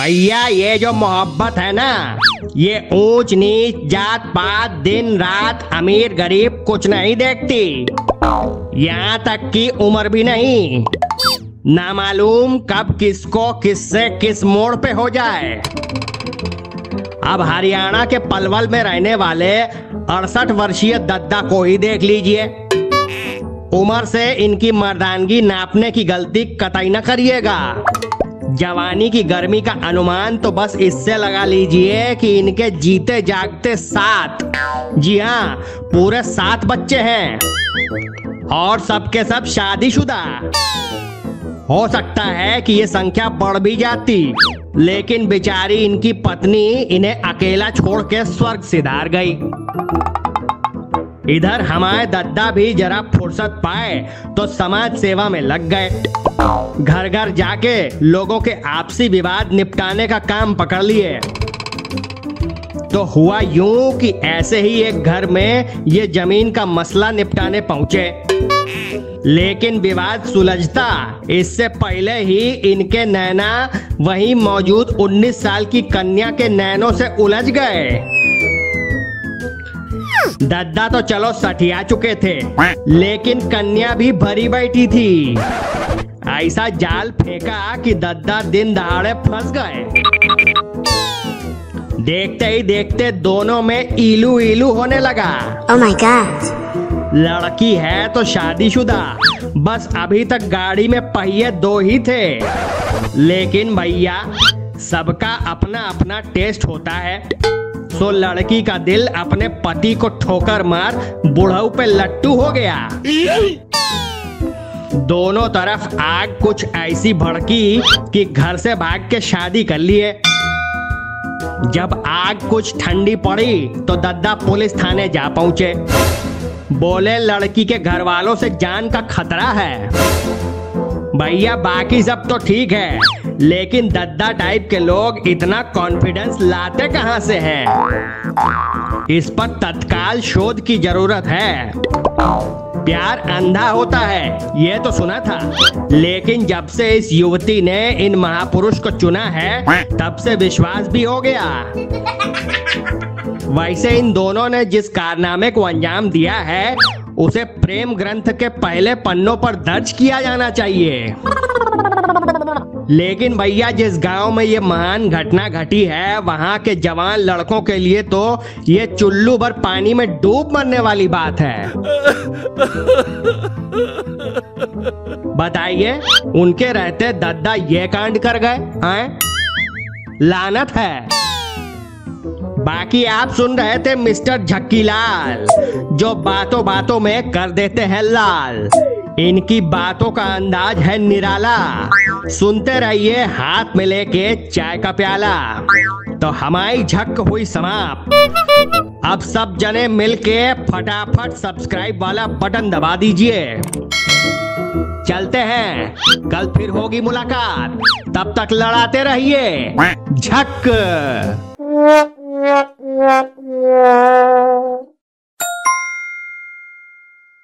भैया, ये जो मोहब्बत है ना, ये ऊंच नीच जात पात, दिन रात अमीर गरीब कुछ नहीं देखती। यहाँ तक की उम्र भी नहीं। ना मालूम कब किसको किससे किस मोड़ पे हो जाए। अब हरियाणा के पलवल में रहने वाले अड़सठ वर्षीय दद्दा को ही देख लीजिए। उम्र से इनकी मर्दानगी नापने की गलती कतई न करिएगा। जवानी की गर्मी का अनुमान तो बस इससे लगा लीजिए कि इनके जीते जागते सात। जी हाँ पूरे सात बच्चे हैं। और सबके सब शादीशुदा। हो सकता है कि ये संख्या बढ़ भी जाती, लेकिन बेचारी इनकी पत्नी इन्हें अकेला छोड़ के स्वर्ग सिधार गई। इधर हमारे दद्दा भी जरा फुर्सत पाए तो समाज सेवा में लग गए। घर घर जाके लोगों के आपसी विवाद निपटाने का काम पकड़ लिए। तो हुआ यूँ कि ऐसे ही एक घर में ये ज़मीन का मसला निपटाने पहुँचे। लेकिन विवाद सुलझता, इससे पहले ही इनके नैना वहीं मौजूद 19 साल की कन्या के नैनों से उलझ गए। दद्दा तो चलो सठिया चुके थे लेकिन कन्या भी भरी बैठी थी। ऐसा जाल फेंका कि दद्दा दिन दहाड़े फंस गए। देखते ही देखते दोनों में इलू इलू होने लगा। Oh my god. लड़की है तो शादीशुदा बस अभी तक गाड़ी में पहिए दो ही थे। लेकिन भैया सबका अपना अपना टेस्ट होता है। सो लड़की का दिल अपने पति को ठोकर मार बुढ़ऊ पे लट्टू हो गया। दोनों तरफ़ आग कुछ ऐसी भड़की कि घर से भाग के शादी कर लिए। जब आग कुछ ठंडी पड़ी तो दद्दा पुलिस थाने जा पहुँचे। बोले, लड़की के घर वालों से जान का खतरा है। भैया, बाकी सब तो ठीक है। लेकिन दद्दा टाइप के लोग इतना कॉन्फिडेंस लाते कहाँ से हैं? इस पर तत्काल शोध की ज़रूरत है। प्यार अंधा होता है, ये तो सुना था। लेकिन जब से इस युवती ने इन महापुरुष को चुना है, तब से विश्वास भी हो गया। वैसे इन दोनों ने जिस कारनामे को अंजाम दिया है, उसे प्रेम ग्रंथ के पहले पन्नों पर दर्ज किया जाना चाहिए। लेकिन भैया, जिस गाँव में ये महान घटना घटी है, वहाँ के जवान लड़कों के लिए तो ये चुल्लू भर पानी में डूब मरने वाली बात है। बताइए, उनके रहते दद्दा ये कांड कर गए, हैं? लानत है। बाकी आप सुन रहे थे मिस्टर झक्की लाल जो बातों बातों में कर देते हैं लाल। इनकी बातों का अंदाज है निराला। सुनते रहिए हाथ में लेके चाय का प्याला। तो हमारी झक हुई समाप्त। अब सब जने मिलके फटाफट सब्सक्राइब वाला बटन दबा दीजिए। चलते हैं। कल फिर होगी मुलाकात। तब तक लड़ाते रहिए। झक।